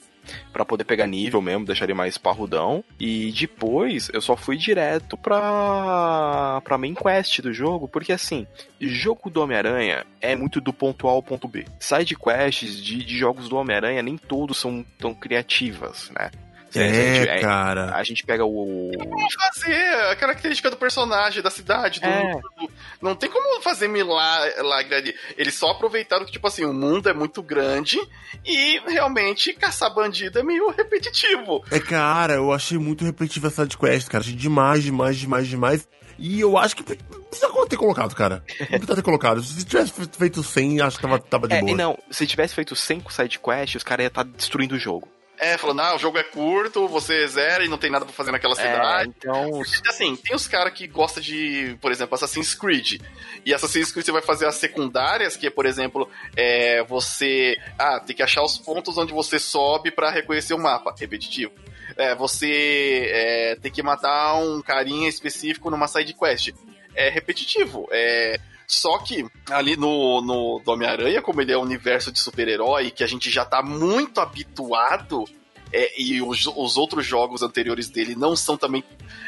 pra poder pegar nível mesmo, deixar ele mais parrudão. E depois eu só fui direto pra, pra main quest do jogo, porque assim, jogo do Homem-Aranha é muito do ponto A ao ponto B. Side quests de, de jogos do Homem-Aranha nem todos são tão criativas, né? Se a gente- É, cara. A gente pega o. Como fazer a característica do personagem, da cidade, do, É. do- Não tem como fazer milagre ali. Eles só aproveitaram que, tipo assim, o mundo é muito grande e realmente caçar bandido é meio repetitivo. É, cara, eu achei muito repetitivo essa side quest, cara. Achei demais, demais, demais, demais. E eu acho que precisa ter colocado, cara. Não precisa ter colocado. Se tivesse feito 100, acho que tava, tava de É, boa. e não, se tivesse feito 5 side quests, os caras iam estar destruindo o jogo. É, falando, ah, o jogo é curto, você zera e não tem nada pra fazer naquela É, cidade. então. Assim, tem os caras que gostam de, por exemplo, Assassin's Creed. E Assassin's Creed você vai fazer as secundárias, que é, por exemplo, é, você. Ah, tem que achar os pontos onde você sobe pra reconhecer o mapa. Repetitivo. é, você é, ter que matar um carinha específico numa side quest. É repetitivo. É. Só que ali no, no do Homem-Aranha, como ele é um universo de super-herói, que a gente já tá muito habituado, é, e os, os, outros jogos anteriores dele não são também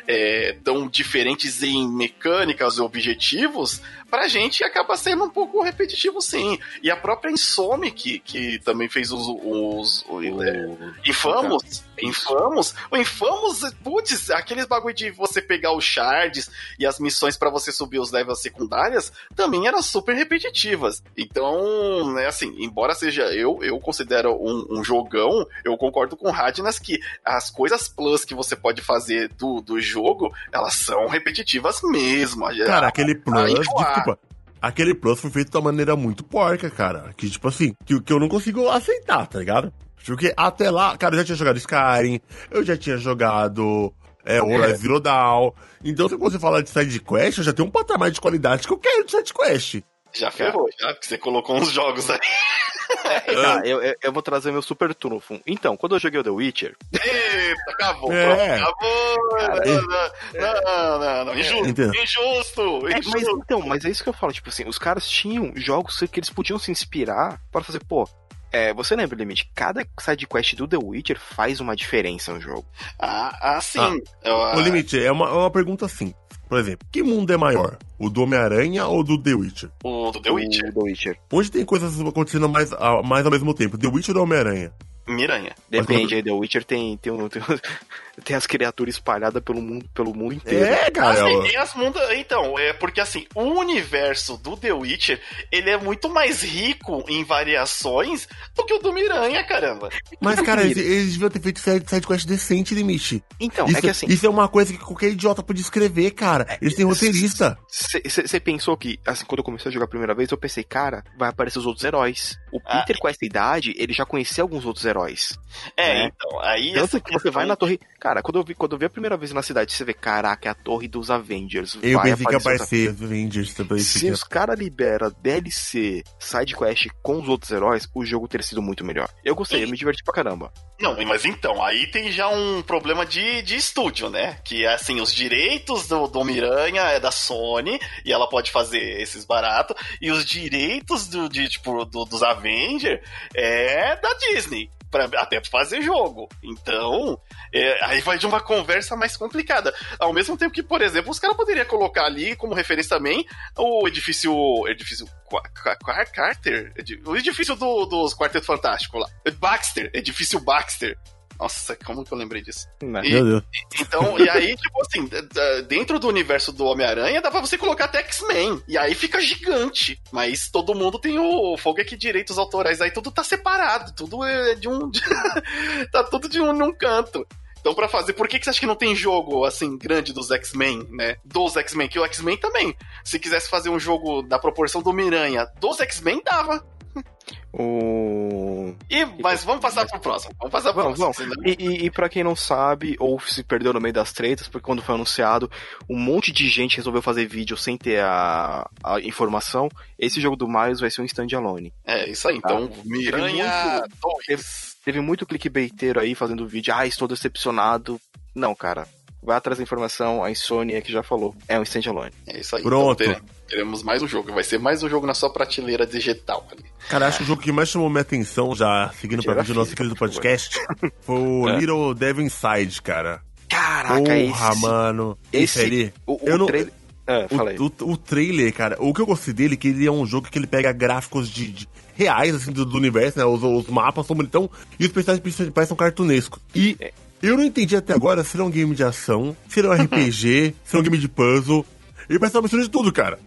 é, tão diferentes em mecânicas e objetivos, pra gente acaba sendo um pouco repetitivo sim. E a própria Insomniac, que também fez os, os, os é, Infamous, Infamous, o Infamous, putz, aqueles bagulho de você pegar os shards e as missões para você subir os levels secundárias também eram super repetitivas. Então, né, assim, embora seja eu, eu considero um, um jogão, eu concordo com o Radnas que as coisas plus que você pode fazer do, do jogo, elas são repetitivas mesmo. Cara, aquele plus, desculpa, aquele plus foi feito de uma maneira muito porca, cara. Que, tipo assim, que, que eu não consigo aceitar, tá ligado? Porque até lá, cara, eu já tinha jogado Skyrim, eu já tinha jogado é, Horizon Zero Dawn. Então, se você falar de side quest, eu já tenho um patamar de qualidade que eu quero de side quest. Já ferrou, já, porque você colocou uns jogos aí. É, tá, eu, eu, vou trazer meu super trunfo. Então, quando eu joguei o The Witcher. Eita, acabou, é. acabou. É. Não, não, não, Injusto, então. injusto, é, Mas, então, mas é isso que eu falo, tipo assim, os caras tinham jogos que eles podiam se inspirar para fazer, pô, é, você lembra, Limite, cada side quest do The Witcher faz uma diferença no jogo. Ah, ah sim. Ah, o Limite, é uma, é uma pergunta assim. Por exemplo, que mundo é maior? O do Homem-Aranha ou do The Witcher? O do The Witcher. O The Witcher. Onde tem coisas acontecendo mais, mais ao mesmo tempo? The Witcher ou Homem-Aranha? Miranha. Depende, aí The Witcher tem, tem, um, tem, tem as criaturas espalhadas pelo mundo, pelo mundo inteiro. É, cara. Assim, tem as mundas. Então, é porque assim, o universo do The Witcher, ele é muito mais rico em variações do que o do Miranha, caramba. Mas, cara, eles, eles deviam ter feito sidequest decente, limite. Então, isso, é que assim. Isso é uma coisa que qualquer idiota pode escrever, cara. Eles têm roteirista. Você pensou que, assim, quando eu comecei a jogar a primeira vez, eu pensei, cara, vai aparecer os outros heróis. O ah. Peter, com essa idade, ele já conhecia alguns outros heróis. É, né? então, aí. Tanto que você vai na torre. Cara, quando eu vi, quando eu vi a primeira vez na cidade, você vê, caraca, é a torre dos Avengers. Eu pensei que ia aparecer os Avengers também. Se os caras liberam DLC, side quest com os outros heróis, o jogo teria sido muito melhor. Eu gostei, e... eu me diverti pra caramba. Não, mas então, aí tem já um problema de, de estúdio, né? Que é assim, os direitos do, do Miranha é da Sony, e ela pode fazer esses baratos, e os direitos do, de, tipo, do, dos Avengers é da Disney pra, até pra fazer jogo. Então, é, aí vai de uma conversa mais complicada. Ao mesmo tempo que, por exemplo, os caras poderiam colocar ali como referência também o edifício. Edifício. Carter? O edifício do, dos Quarteto Fantástico lá. Baxter, edifício Baxter. Nossa, como que eu lembrei disso? Meu e, Deus. Então, e aí, tipo assim, dentro do universo do Homem-Aranha, dá pra você colocar até X-Men. E aí fica gigante. Mas todo mundo tem o fogo aqui, direitos autorais. Aí tudo tá separado. Tudo é de um. tá tudo de um num canto. Então, para fazer, por que, que você acha que não tem jogo assim grande dos X-Men, né? Dos X-Men, que o X-Men também. Se quisesse fazer um jogo da proporção do Miranha dos X-Men, dava. O... E, mas vamos passar pro próximo. Vamos passar pro vamos, próximo. Vamos. E, e, e pra quem não sabe, ou se perdeu no meio das tretas, porque quando foi anunciado, um monte de gente resolveu fazer vídeo sem ter a, a informação. Esse jogo do Miles vai ser um standalone. É, isso aí. Então, ah, Miranha teve, teve muito clickbaiteiro aí fazendo vídeo. Ah, estou decepcionado. Não, cara. Vai atrás da informação, a Insônia que já falou. É um standalone. É isso aí. Pronto. Então, teremos mais um jogo. Vai ser mais um jogo na sua prateleira digital. Ali. Cara, acho que o jogo que mais chamou minha atenção, já seguindo pra vídeo do nosso querido podcast, foi o é. Little Devil Inside, cara. Caraca, Porra, esse, mano. Esse, esse o, o, eu não, trailer... Ah, o, o, o, trailer, cara, o que eu gostei dele é que ele é um jogo que ele pega gráficos de, de reais, assim, do, do, universo, né? Os, os mapas são bonitão e os personagens principais são cartunescos. E é. eu não entendi até agora se é um game de ação, se é um RPG, se é um game de puzzle. Ele parece uma mistura de tudo, cara.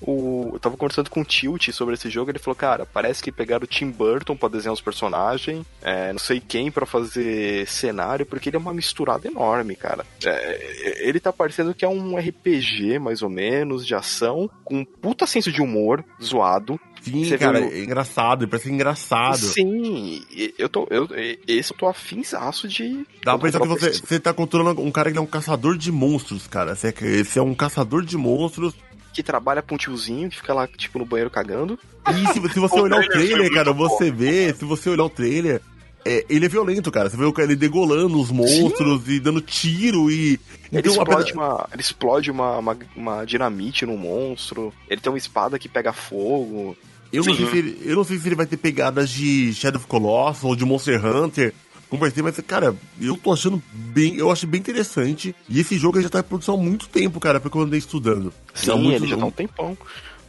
O, eu tava conversando com o Tilt sobre esse jogo, ele falou, cara, parece que pegaram o Tim Burton pra desenhar os personagens, é, não sei quem para fazer cenário, porque ele é uma misturada enorme, cara. É, ele tá parecendo que é um RPG, mais ou menos, de ação, com um puta senso de humor, zoado, Sim, Você cara, viu? é engraçado, parece engraçado. Sim, eu tô. Eu, esse eu tô afinzaço de. Dá pra pensar que você, você tá controlando um cara que é um caçador de monstros, cara. Você, esse é um caçador de monstros. Que trabalha com um tiozinho que fica lá, tipo, no banheiro cagando. E se, se você olhar o trailer, cara, você vê, se você olhar o trailer, é, ele é violento, cara. Você vê o cara ele degolando os monstros Sim. e dando tiro e. Ele então, explode, uma, ele explode uma, uma, uma, dinamite no monstro. Ele tem uma espada que pega fogo. Eu não, sei se ele, eu não sei se ele vai ter pegadas de Shadow of Colossus ou de Monster Hunter. Conversei, mas, cara, eu tô achando bem. Eu acho bem interessante. E esse jogo já tá em produção há muito tempo, cara, porque eu andei estudando. Sim, muito, ele já tá um tempão.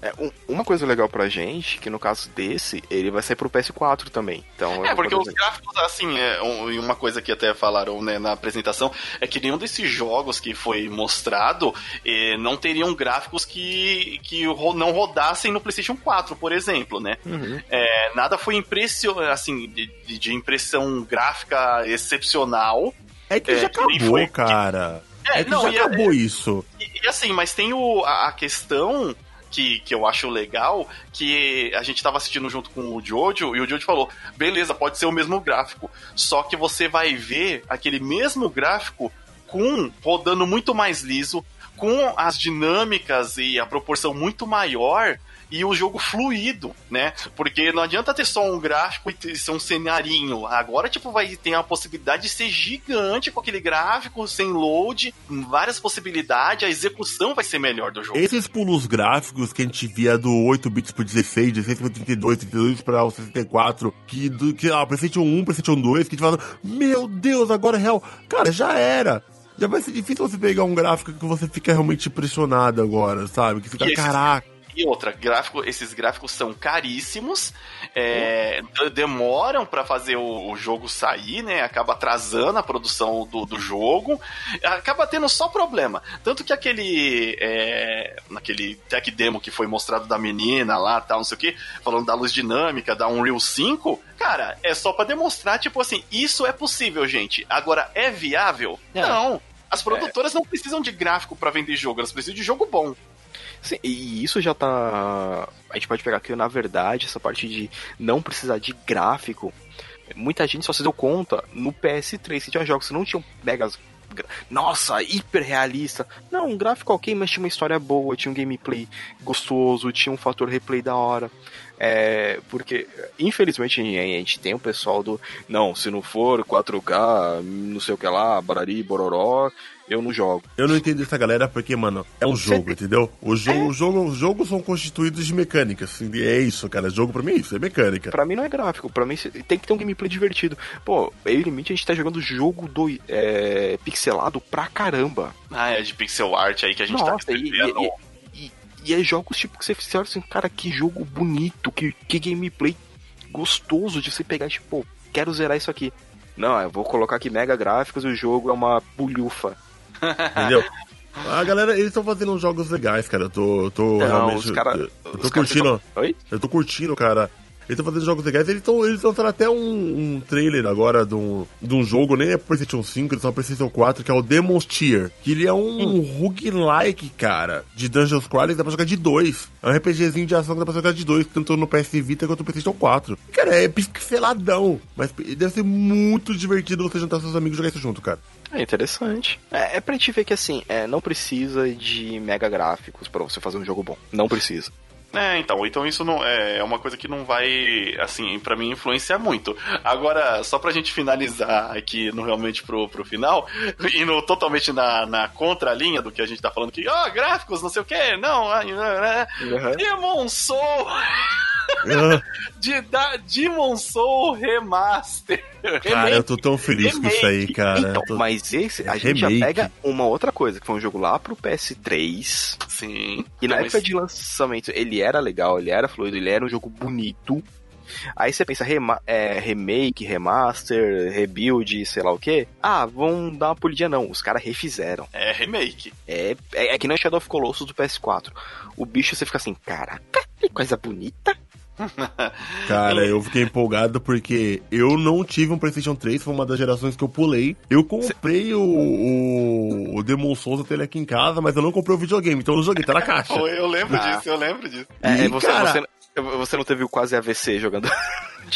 É, um, uma coisa legal pra gente, que no caso desse, ele vai sair pro PS4 também. Então, é, porque os gráficos, assim, é, um, uma coisa que até falaram né, na apresentação, é que nenhum desses jogos que foi mostrado eh, não teriam gráficos que, que não rodassem no PlayStation 4, por exemplo, né? Uhum. É, nada foi impression, assim, de, de, impressão gráfica excepcional. É que é, já acabou, foi, cara. Que, é, é, que não, já acabou isso. E, e, assim, mas tem o, a, a questão que, que eu acho legal, que a gente tava assistindo junto com o Jojo, e o Jojo falou: beleza, pode ser o mesmo gráfico. Só que você vai ver aquele mesmo gráfico com rodando muito mais liso, com as dinâmicas e a proporção muito maior e o jogo fluido, né? Porque não adianta ter só um gráfico e ser um cenarinho. Agora, tipo, vai ter a possibilidade de ser gigante com aquele gráfico, sem load, várias possibilidades, a execução vai ser melhor do jogo. Esses pulos gráficos que a gente via do 8 bits por 16, 16 por 32, 32 para o 64, que, do, que ah, PlayStation 1, PlayStation 2, que a gente fala, meu Deus, agora é real. Cara, já era já vai ser difícil você pegar um gráfico que você fica realmente impressionado agora, sabe? Que fica, caraca. E outra, gráfico, esses gráficos são caríssimos, é, demoram para fazer o, o, jogo sair, né? Acaba atrasando a produção do, do jogo, acaba tendo só problema. Tanto que aquele, é, naquele tech demo que foi mostrado da menina lá, tal, não sei o que, falando da luz dinâmica, da Unreal 5, cara, é só para demonstrar, tipo assim, isso é possível, gente. Agora, é viável? É. Não. As produtoras é. não precisam de gráfico para vender jogo, elas precisam de jogo bom. Sim, e isso já tá. A gente pode pegar que, na verdade, essa parte de não precisar de gráfico, muita gente só se deu conta no PS3. Se tinha jogos que não tinham megas. Nossa, hiper realista. Não, um gráfico ok, mas tinha uma história boa, tinha um gameplay gostoso, tinha um fator replay da hora. É, porque, infelizmente, a gente tem o pessoal do. Não, se não for 4K, não sei o que lá, barari, bororó, eu não jogo. Eu não entendo essa galera porque, mano, é um jogo, Você... entendeu? O jogo, é. o jogo, os jogos são constituídos de mecânicas. Assim, é isso, cara. Jogo pra mim é isso, é mecânica. Pra mim não é gráfico, pra mim tem que ter um gameplay divertido. Pô, eu e Limite a gente tá jogando jogo do, é, pixelado pra caramba. Ah, é de pixel art aí que a gente tá Nossa, tá e, e, e, e, é jogos tipo que você, olha assim, cara, que jogo bonito, que, que gameplay gostoso de você pegar, tipo, quero zerar isso aqui. Não, eu vou colocar aqui mega gráficos e o jogo é uma bulhufa. Entendeu? A galera, eles estão fazendo uns jogos legais, cara. Eu tô, tô Não, realmente. Cara, eu tô curtindo. Oi? Eu tô curtindo, cara. Eles estão fazendo jogos legais. Eles estão eles lançaram até um, um, trailer agora de um, de um jogo, nem é PlayStation 5, eles estão PlayStation 4, que é o Demon's Tier. Que ele é um hum. roguelike, cara, de Dungeons Crawler, dá pra jogar de dois. É um RPGzinho de ação que dá pra jogar de dois, tanto no PS Vita quanto no PlayStation 4. Cara, é pixeladão, mas deve ser muito divertido você juntar seus amigos e jogar isso junto, cara. É interessante. É, é pra gente ver que assim, é, não precisa de mega gráficos para você fazer um jogo bom. Não precisa. É, então, então isso não é, é uma coisa que não vai, assim, para mim influenciar muito. Agora, só pra gente finalizar aqui no realmente pro, pro final, indo totalmente na, na contralinha do que a gente tá falando aqui, ó, oh, gráficos, não sei o que, não, né? Uhum. Demon Soul! de da Demon Soul Remaster. Cara, eu tô tão feliz remake. com isso aí, cara. Então, tô... Mas esse, a gente remake. já pega uma outra coisa, que foi um jogo lá pro PS3. Sim. E na época de lançamento, ele era legal, ele era fluido, ele era um jogo bonito. Aí você pensa rema é, remake, remaster, rebuild, sei lá o que. Ah, vão dar uma polidinha não. Os caras refizeram. É remake. É, é, é que nem Shadow of Colossus do PS4. O bicho você fica assim, caraca, que coisa bonita. Cara, eu fiquei empolgado porque eu não tive um PlayStation 3, foi uma das gerações que eu pulei. Eu comprei o, o, o Demon Souls até ele aqui em casa, mas eu não comprei o videogame, então eu não joguei, tá na caixa. eu lembro ah. disso, eu lembro disso. É, e, você, cara... você, você não teve o quase AVC jogando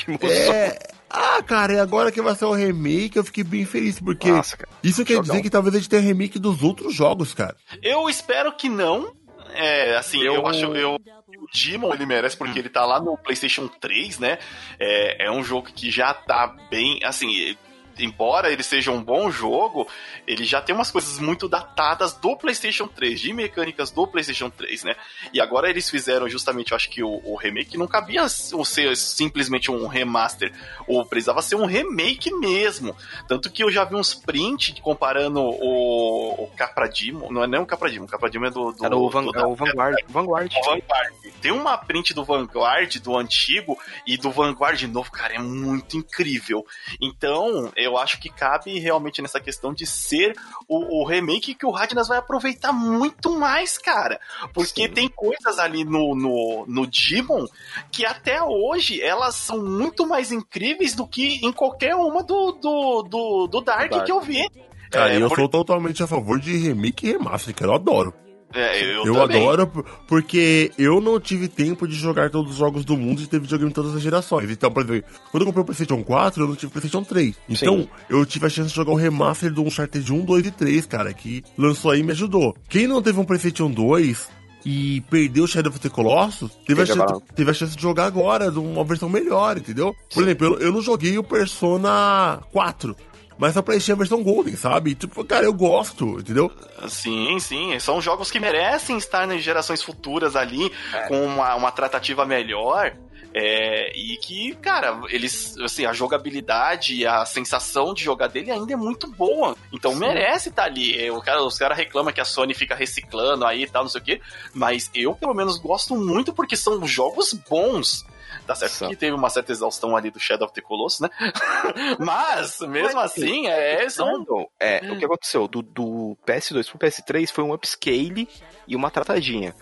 Demon é... Ah, cara, e agora que vai ser o remake, eu fiquei bem feliz, porque Nossa, isso quer Jogão. dizer que talvez a gente tenha remake dos outros jogos, cara. Eu espero que não, É, assim, eu, eu acho. Eu, o Demon ele merece porque ele tá lá no PlayStation 3, né? É, é um jogo que já tá bem. Assim, embora ele seja um bom jogo, ele já tem umas coisas muito datadas do PlayStation 3, de mecânicas do PlayStation 3, né? E agora eles fizeram justamente, eu acho que o, o remake não cabia ser simplesmente um remaster, ou precisava ser um remake mesmo. Tanto que eu já vi uns prints comparando o, o Capradimo, não é nem o Capradimo, o Capradimo é do. do, é o, Van, do, é o Vanguard. Vanguard. Vanguard. Tem uma print do Vanguard, do antigo, e do Vanguard novo, cara, é muito incrível. Então, eu acho que cabe realmente nessa questão de ser o, o remake que o Radnas vai aproveitar muito mais, cara. Porque Sim. tem coisas ali no, no, no Demon que até hoje elas são muito mais incríveis do que em qualquer uma do, do, do, do Dark, Dark. que eu vi. Cara, é, eu por... sou totalmente a favor de remake e remaster, que eu adoro. É, eu, eu adoro porque eu não tive tempo de jogar todos os jogos do mundo e ter videogame em todas as gerações. Então, por exemplo, quando eu comprei o PlayStation 4, eu não tive PlayStation 3. Então, Sim. eu tive a chance de jogar o remaster do Uncharted 1, 2 e 3, cara, que lançou aí e me ajudou. Quem não teve um PlayStation 2 e perdeu o Shadow of the Colossus, teve a, chance, teve a chance de jogar agora, de uma versão melhor, entendeu? Por exemplo, eu, eu não joguei o Persona 4. Mas só pra encher a versão Golden, sabe? Tipo, cara, eu gosto, entendeu? Sim, sim. São jogos que merecem estar nas gerações futuras ali, é. com uma, uma tratativa melhor. É, e que, cara, eles, assim, a jogabilidade e a sensação de jogar dele ainda é muito boa. Então Sim. merece estar ali. O cara, os caras reclamam que a Sony fica reciclando aí e tal, não sei o quê. Mas eu, pelo menos, gosto muito porque são jogos bons. Tá certo que teve uma certa exaustão ali do Shadow of the Colossus, né? Mas, mesmo Mas, assim, é, são... é, o que aconteceu? Do, do PS2 pro PS3 foi um upscale e uma tratadinha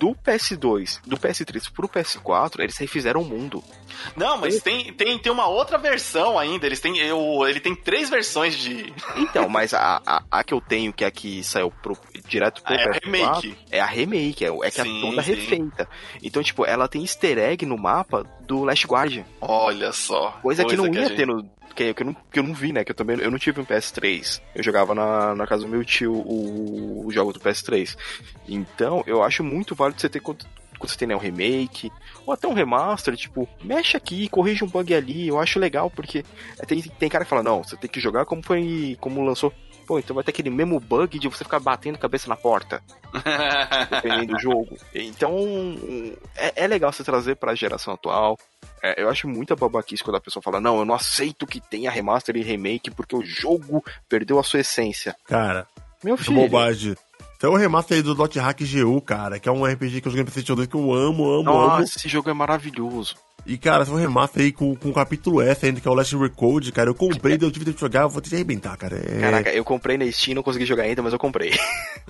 do PS2, do PS3 pro PS4, eles refizeram o mundo. Não, mas tem, tem, tem uma outra versão ainda. Eles têm, eu, ele tem três versões de. Então, mas a, a, a que eu tenho, que é a que saiu pro, direto pro ah, é PS4, a remake. É a remake, é, é que é sim, é toda sim. refeita. Então, tipo, ela tem easter egg no mapa do Last Guardian. Olha só. Coisa, coisa que não que ia gente... ter no, que, que, eu não, que eu não vi, né? Que eu também eu não tive um PS3. Eu jogava na, na casa do meu tio o, o jogo do PS3. Então, eu acho muito válido você ter quando, você tem né, um remake, ou até um remaster, tipo, mexe aqui, corrige um bug ali, eu acho legal, porque tem, tem cara que fala, não, você tem que jogar como foi, como lançou pô, então vai ter aquele mesmo bug de você ficar batendo cabeça na porta. dependendo do jogo. Então, é, é legal você trazer pra geração atual. É, eu acho muita babaquice quando a pessoa fala, não, eu não aceito que tenha remaster e remake porque o jogo perdeu a sua essência. Cara, meu filho. bobagem. Tem o remaster aí do Dot Hack GU, cara, que é um RPG que eu joguei no PlayStation 2 que eu amo, amo, Nossa, amo. esse jogo é maravilhoso. E, cara, se um remaster aí com, com o capítulo S ainda, que é o Last Recode, cara, eu comprei, deu tive tempo de jogar, eu vou ter que arrebentar, cara. É... Caraca, eu comprei na Steam, não consegui jogar ainda, mas eu comprei.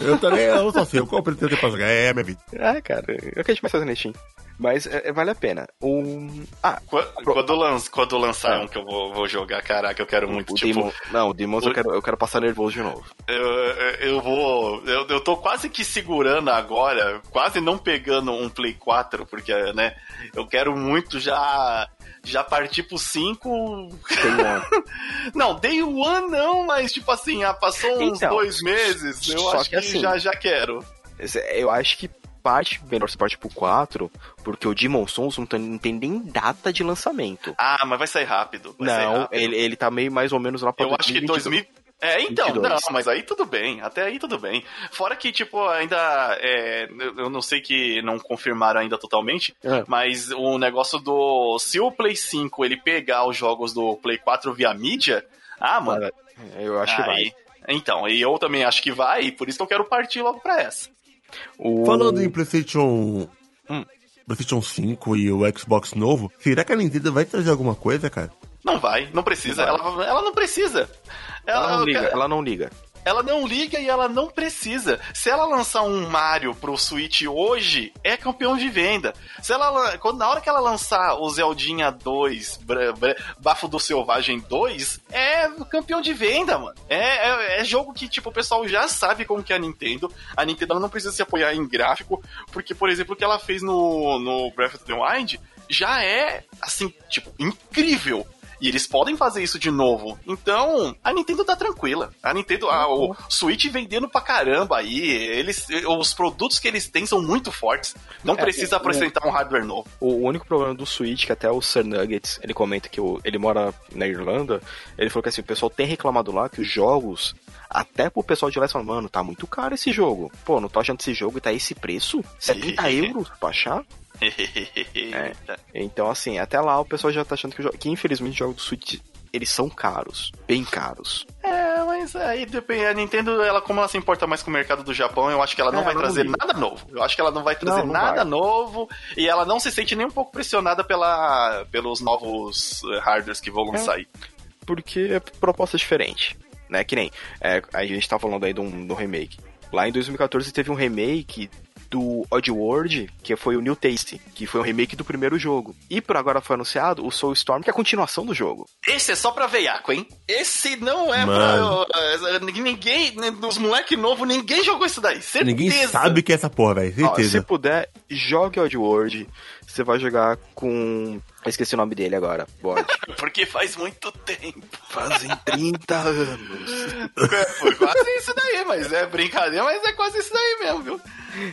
Eu também, eu só sei, eu comprei, tenho tempo pra jogar, é minha vida. Ah, cara, é o que a gente vai fazer na Steam. Mas é, é, vale a pena. Um... Ah, quando, quando, lanç, quando lançar é. um que eu vou, vou jogar, caraca, eu quero muito, o tipo... Demon, não, o Demons o... eu, quero, eu quero passar nervoso de novo. Eu, eu vou... Eu, eu tô quase que segurando agora, quase não pegando um Play 4, porque, né, eu quero muito já já partir pro 5. não, Day One não, mas tipo assim, ah, passou uns então, dois meses, eu acho que, que assim, já, já quero. Eu acho que parte, melhor você parte pro 4, porque o Demon Souls não tem, não tem nem data de lançamento. Ah, mas vai sair rápido. Vai não, sair rápido. Ele, ele tá meio mais ou menos lá pra Eu acho que 2000. É, então, 22. não, mas aí tudo bem, até aí tudo bem. Fora que, tipo, ainda, é, eu não sei que não confirmaram ainda totalmente, é. mas o negócio do, se o Play 5 ele pegar os jogos do Play 4 via mídia, ah, mano. Eu acho aí, que vai. Então, e eu também acho que vai, e por isso que eu quero partir logo pra essa. O... Falando em PlayStation. Hum. PlayStation 5 e o Xbox novo, será que a Nintendo vai trazer alguma coisa, cara? Não vai, não precisa. Não vai. Ela, ela não precisa. Ela, ela não liga, ela não liga ela não liga e ela não precisa. Se ela lançar um Mario pro Switch hoje, é campeão de venda. Se ela quando na hora que ela lançar o Zeldinha 2, Bafo do Selvagem 2, é campeão de venda, mano. É, é, é, jogo que tipo o pessoal já sabe como que é a Nintendo. A Nintendo não precisa se apoiar em gráfico, porque por exemplo o que ela fez no no Breath of the Wild já é assim, tipo, incrível E eles podem fazer isso de novo. Então, a Nintendo tá tranquila. A Nintendo, a, o Switch vendendo pra caramba aí. Eles, os produtos que eles têm são muito fortes. Não É, precisa é, apresentar um hardware novo. O único problema do Switch, que até o Sir Nuggets, ele comenta que o- ele mora na Irlanda, ele falou que assim, o pessoal tem reclamado lá que os jogos, até pro pessoal de lá, falam, mano, tá muito caro esse jogo. Pô, não tô achando esse jogo e tá esse preço? 70 euros pra achar? Eita. Então, assim, até lá o pessoal já tá achando que, que infelizmente os jogos do Switch, eles são caros. Bem caros. É, mas aí depende. A Nintendo, ela, como ela se importa mais com o mercado do Japão, eu acho que ela não É, vai ela trazer nada novo. Eu acho que ela não vai trazer Não, não nada vai. novo. E ela não se sente nem um pouco pressionada pela, pelos novos eh, hardwares que vão É. sair. porque é proposta diferente, né? Que nem, é, a gente tá falando aí de um, de um remake. Lá em 2014 teve um remake do Oddworld, que foi o New Taste, que foi um remake do primeiro jogo. E por agora foi anunciado o Soulstorm, que é a continuação do jogo. Esse é só pra veiaco, hein? Esse não é Mano. pra. eh, Ninguém, dos moleque novo, ninguém jogou isso daí. Certeza. Ninguém sabe que é essa porra, velho. Ó, se Certeza. puder, jogue Oddworld. Você vai jogar com... Eu esqueci o nome dele agora. Bode. Porque faz muito tempo. Fazem 30 anos. É, foi quase isso daí, mas é brincadeira, mas é quase isso daí mesmo, viu?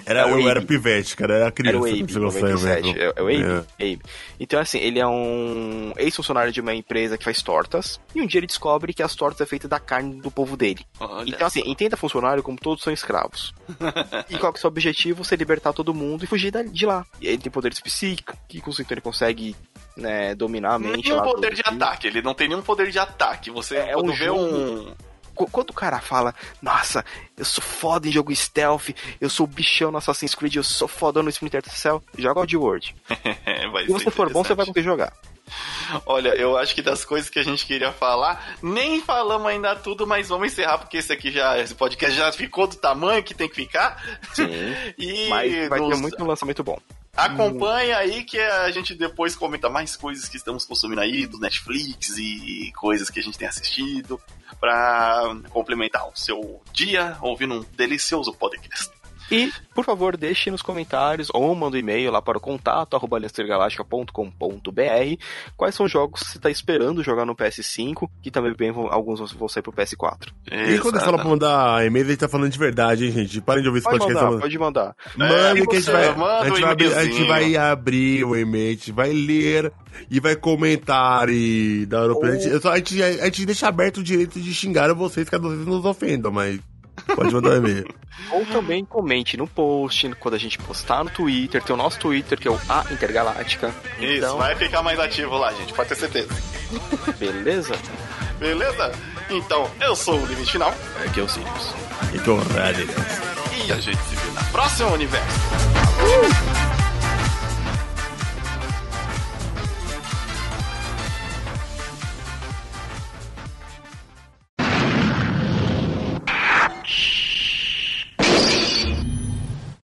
Era, É o eu Abe. era pivete, cara. Era criança. Era o Abe, 97. velho. É, é o Abe? Abe. Então, assim, ele é um ex-funcionário de uma empresa que faz tortas. E um dia ele descobre que as tortas é feita da carne do povo dele. Olha Então, assim, entenda funcionário como todos são escravos. e qual que é o seu objetivo? Você libertar todo mundo e fugir de lá. E aí ele tem poderes psíquicos, então ele consegue né, dominar a mente. Nenhum poder de ataque, ele não tem nenhum poder de ataque. Você É, é um vê jogo- um. Qu- Quando o cara fala, nossa, eu sou foda em jogo stealth, eu sou bichão no Assassin's Creed, eu sou fodão no Splinter Cell, joga Oddworld. vai Se você for bom, você vai conseguir jogar. Olha, eu acho que das coisas que a gente queria falar, nem falamos ainda tudo, mas vamos encerrar, porque esse aqui já, esse podcast já ficou do tamanho que tem que ficar. Sim. E Mas vai ter nos- muito lançamento bom. Acompanha aí que a gente depois comenta mais coisas que estamos consumindo aí, do Netflix e coisas que a gente tem assistido, pra complementar o seu dia ouvindo um delicioso podcast. E, por favor, deixe nos comentários ou manda um e-mail lá para o contato arroba quais são os jogos que você está esperando jogar no PS5, que também bem vão- alguns vão sair pro PS4. E quando fala pra mandar e-mail, a gente tá falando de verdade, hein, gente? Parem de ouvir esse Pode podcast. mandar, mano. pode mandar. Manda É, que a gente você vai, a gente vai, abrir, a gente vai abrir o e-mail, a gente vai ler e vai comentar e dar Ou- eu só- a, gente, a gente deixa aberto o direito de xingar vocês, caso vocês nos ofendam, mas pode mandar um e-mail. Ou também comente no post, quando a gente postar no Twitter, tem o nosso Twitter, que é o A Intergaláctica. Isso, Então, vai ficar mais ativo lá, gente, pode ter certeza. beleza? Beleza? Então, eu sou o Limite Final Aqui é o Sirius. Então, rádio. e a gente se vê na próxima universo.